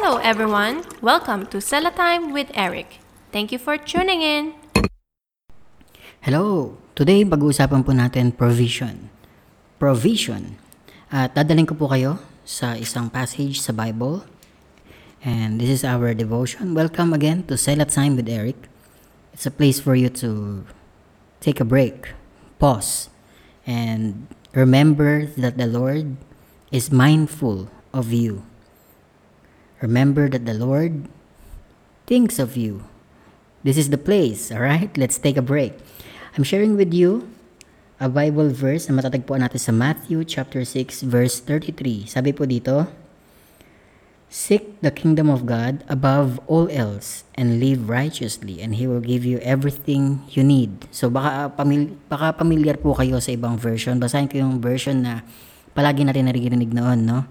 Hello, everyone. Welcome to Sella Time with Eric. Thank you for tuning in. Hello! Today, pag-uusapan po natin provision. Provision. At dadaling ko po kayo sa isang passage sa Bible. And this is our devotion. Welcome again to Sela Time with Eric. It's a place for you to take a break, pause, and remember that the Lord is mindful of you. Remember that the Lord thinks of you. This is the place, all right? Let's take a break. I'm sharing with you a Bible verse na matatagpuan natin sa Matthew chapter 6 verse 33. Sabi po dito, Seek the kingdom of God above all else and live righteously and He will give you everything you need. So baka, pamil- baka familiar po kayo sa ibang version. Basahin ko yung version na palagi natin naririnig noon, no?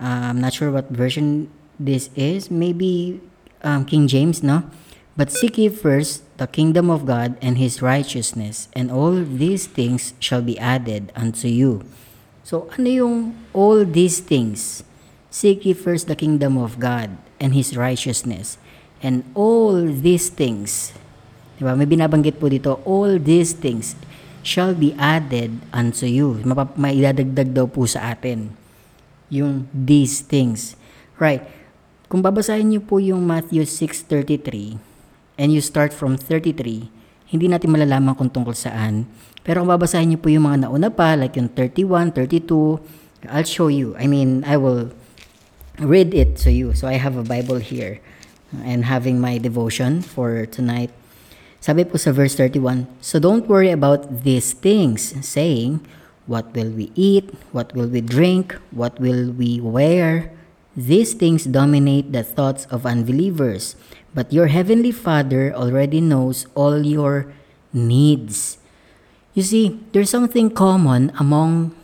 Uh, I'm not sure what version this is. Maybe um, King James, no? But seek ye first the kingdom of God and his righteousness, and all these things shall be added unto you. So, ano yung all these things? Seek ye first the kingdom of God and his righteousness, and all these things, di ba? May binabanggit po dito, all these things shall be added unto you. Maidadagdag daw po sa atin yung these things. Right. Kung babasahin niyo po yung Matthew 6.33 and you start from 33, hindi natin malalaman kung tungkol saan. Pero kung babasahin niyo po yung mga nauna pa, like yung 31, 32, I'll show you. I mean, I will read it to you. So I have a Bible here and having my devotion for tonight. Sabi po sa verse 31, So don't worry about these things, saying, What will we eat? What will we drink? What will we wear? These things dominate the thoughts of unbelievers, but your heavenly Father already knows all your needs. You see, there's something common among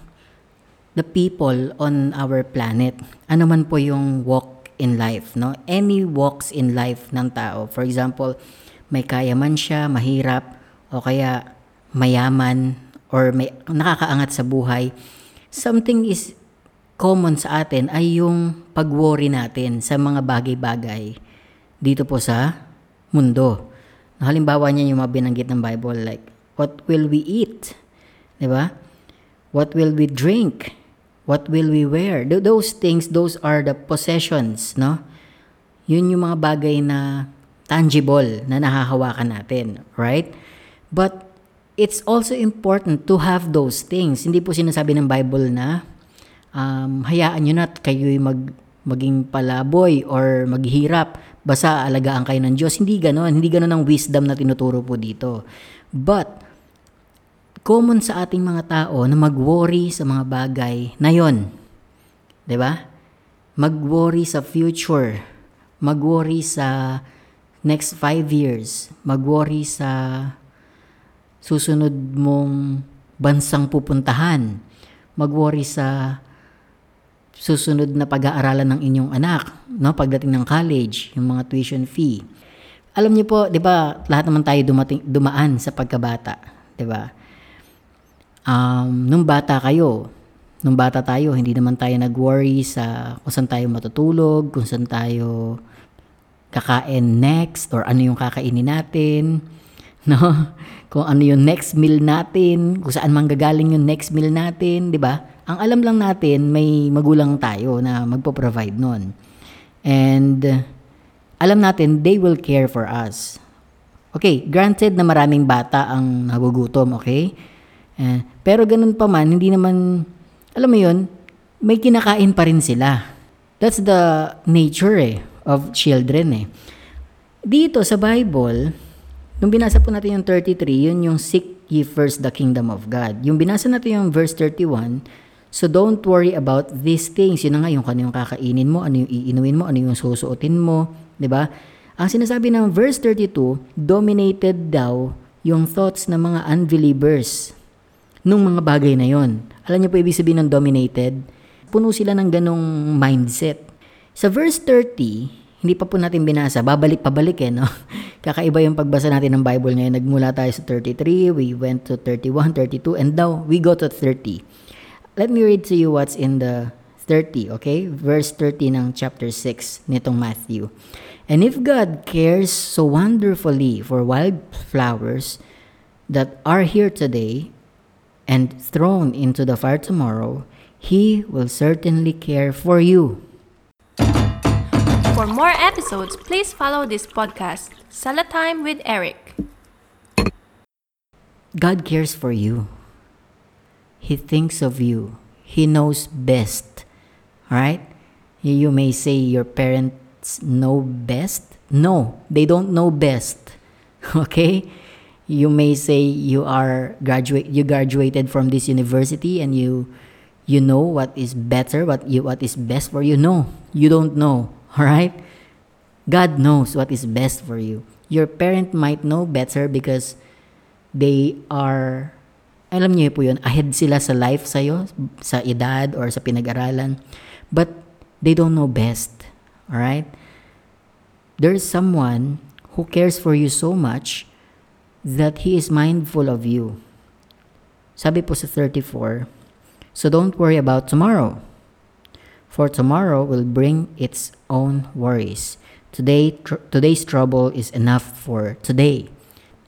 the people on our planet. Ano man po yung walk in life, no? Any walks in life ng tao. For example, may kaya man siya, mahirap, o kaya mayaman, or may nakakaangat sa buhay. Something is common sa atin ay yung pag-worry natin sa mga bagay-bagay dito po sa mundo. Halimbawa niya yung mga binanggit ng Bible like, what will we eat? 'Di ba? What will we drink? What will we wear? Th- those things, those are the possessions, no? Yun yung mga bagay na tangible na nahahawakan natin, right? But it's also important to have those things. Hindi po sinasabi ng Bible na um, hayaan nyo na kayo'y mag, maging palaboy or maghirap, basta alagaan kayo ng Diyos. Hindi ganon. Hindi ganon ang wisdom na tinuturo po dito. But, common sa ating mga tao na mag-worry sa mga bagay na yon. ba? Mag-worry sa future. Mag-worry sa next five years. Mag-worry sa susunod mong bansang pupuntahan. Mag-worry sa susunod na pag-aaralan ng inyong anak, no? Pagdating ng college, yung mga tuition fee. Alam niyo po, 'di ba, lahat naman tayo dumating dumaan sa pagkabata, 'di ba? Um, nung bata kayo, nung bata tayo, hindi naman tayo nag-worry sa kung saan tayo matutulog, kung saan tayo kakain next or ano yung kakainin natin, no? Kung ano yung next meal natin, kung saan manggagaling yung next meal natin, 'di ba? Ang alam lang natin, may magulang tayo na magpo-provide nun. And alam natin, they will care for us. Okay, granted na maraming bata ang nagugutom, okay? Eh, pero ganun pa man, hindi naman, alam mo yun, may kinakain pa rin sila. That's the nature eh, of children eh. Dito sa Bible, nung binasa po natin yung 33, yun yung seek ye first the kingdom of God. Yung binasa natin yung verse 31, So don't worry about these things. Yun na nga yung kano yung kakainin mo, ano yung iinumin mo, ano yung susuotin mo, 'di ba? Ang sinasabi ng verse 32, dominated daw yung thoughts ng mga unbelievers nung mga bagay na yon. Alam niyo po ibig sabihin ng dominated? Puno sila ng ganong mindset. Sa verse 30, hindi pa po natin binasa, babalik pabalik eh, no? Kakaiba yung pagbasa natin ng Bible ngayon. Nagmula tayo sa 33, we went to 31, 32, and now we go to 30. Let me read to you what's in the 30, okay? Verse 30 ng chapter 6 nitong Matthew. And if God cares so wonderfully for wildflowers that are here today and thrown into the fire tomorrow, He will certainly care for you. For more episodes, please follow this podcast, Sala Time with Eric. God cares for you. He thinks of you. He knows best. Alright? You may say your parents know best. No, they don't know best. Okay? You may say you are graduate you graduated from this university and you you know what is better, what you what is best for you. No, you don't know. Alright? God knows what is best for you. Your parent might know better because they are, alam niyo po yun, ahead sila sa life sa'yo, sa edad or sa pinag-aralan. But they don't know best. Alright? There's someone who cares for you so much that he is mindful of you. Sabi po sa 34, So don't worry about tomorrow. For tomorrow will bring its own worries. Today, tr- today's trouble is enough for today.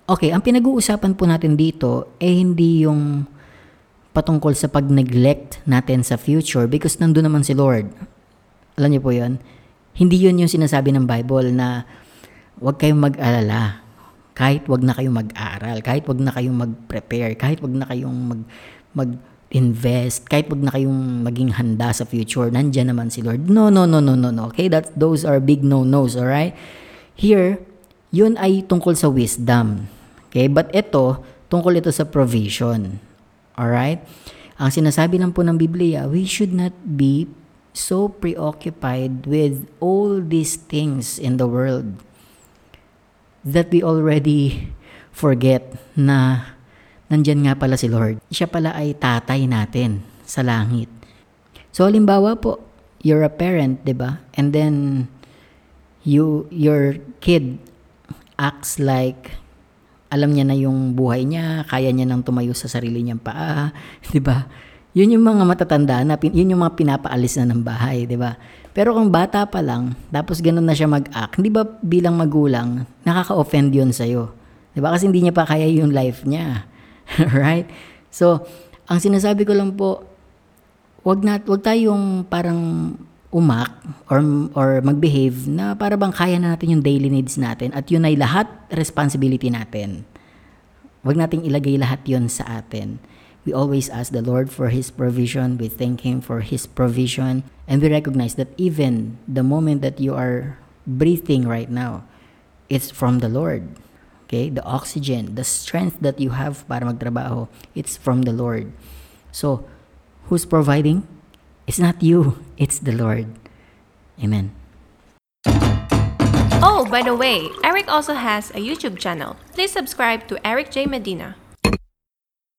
Okay, ang pinag-uusapan po natin dito eh hindi yung patungkol sa pag-neglect natin sa future because nandun naman si Lord. Alam niyo po yun? Hindi yun yung sinasabi ng Bible na huwag kayong mag-alala. Kahit wag na kayong mag-aral, kahit wag na kayong mag-prepare, kahit wag na kayong mag, mag-invest, kahit wag na kayong maging handa sa future, nandyan naman si Lord. No, no, no, no, no, no. Okay, that, those are big no-nos, alright? Here, yun ay tungkol sa wisdom. Okay, but ito, tungkol ito sa provision. Alright? Ang sinasabi lang po ng Biblia, we should not be so preoccupied with all these things in the world that we already forget na nandyan nga pala si Lord. Siya pala ay tatay natin sa langit. So, halimbawa po, you're a parent, di ba? And then, you, your kid acts like alam niya na yung buhay niya, kaya niya nang tumayo sa sarili niyang paa, 'di ba? Yun yung mga matatanda na yun yung mga pinapaalis na ng bahay, 'di ba? Pero kung bata pa lang, tapos ganun na siya mag-act, 'di ba bilang magulang, nakaka-offend yun sa iyo. 'Di ba? Kasi hindi niya pa kaya yung life niya. right? So, ang sinasabi ko lang po, wag na wag tayong parang umak or or mag-behave na para bang kaya na natin yung daily needs natin at yun ay lahat responsibility natin. Wag nating ilagay lahat yun sa atin. We always ask the Lord for His provision. We thank Him for His provision. And we recognize that even the moment that you are breathing right now, it's from the Lord. Okay? The oxygen, the strength that you have para magtrabaho, it's from the Lord. So, who's providing? It's not you, it's the Lord. Amen. Oh, by the way, Eric also has a YouTube channel. Please subscribe to Eric J. Medina.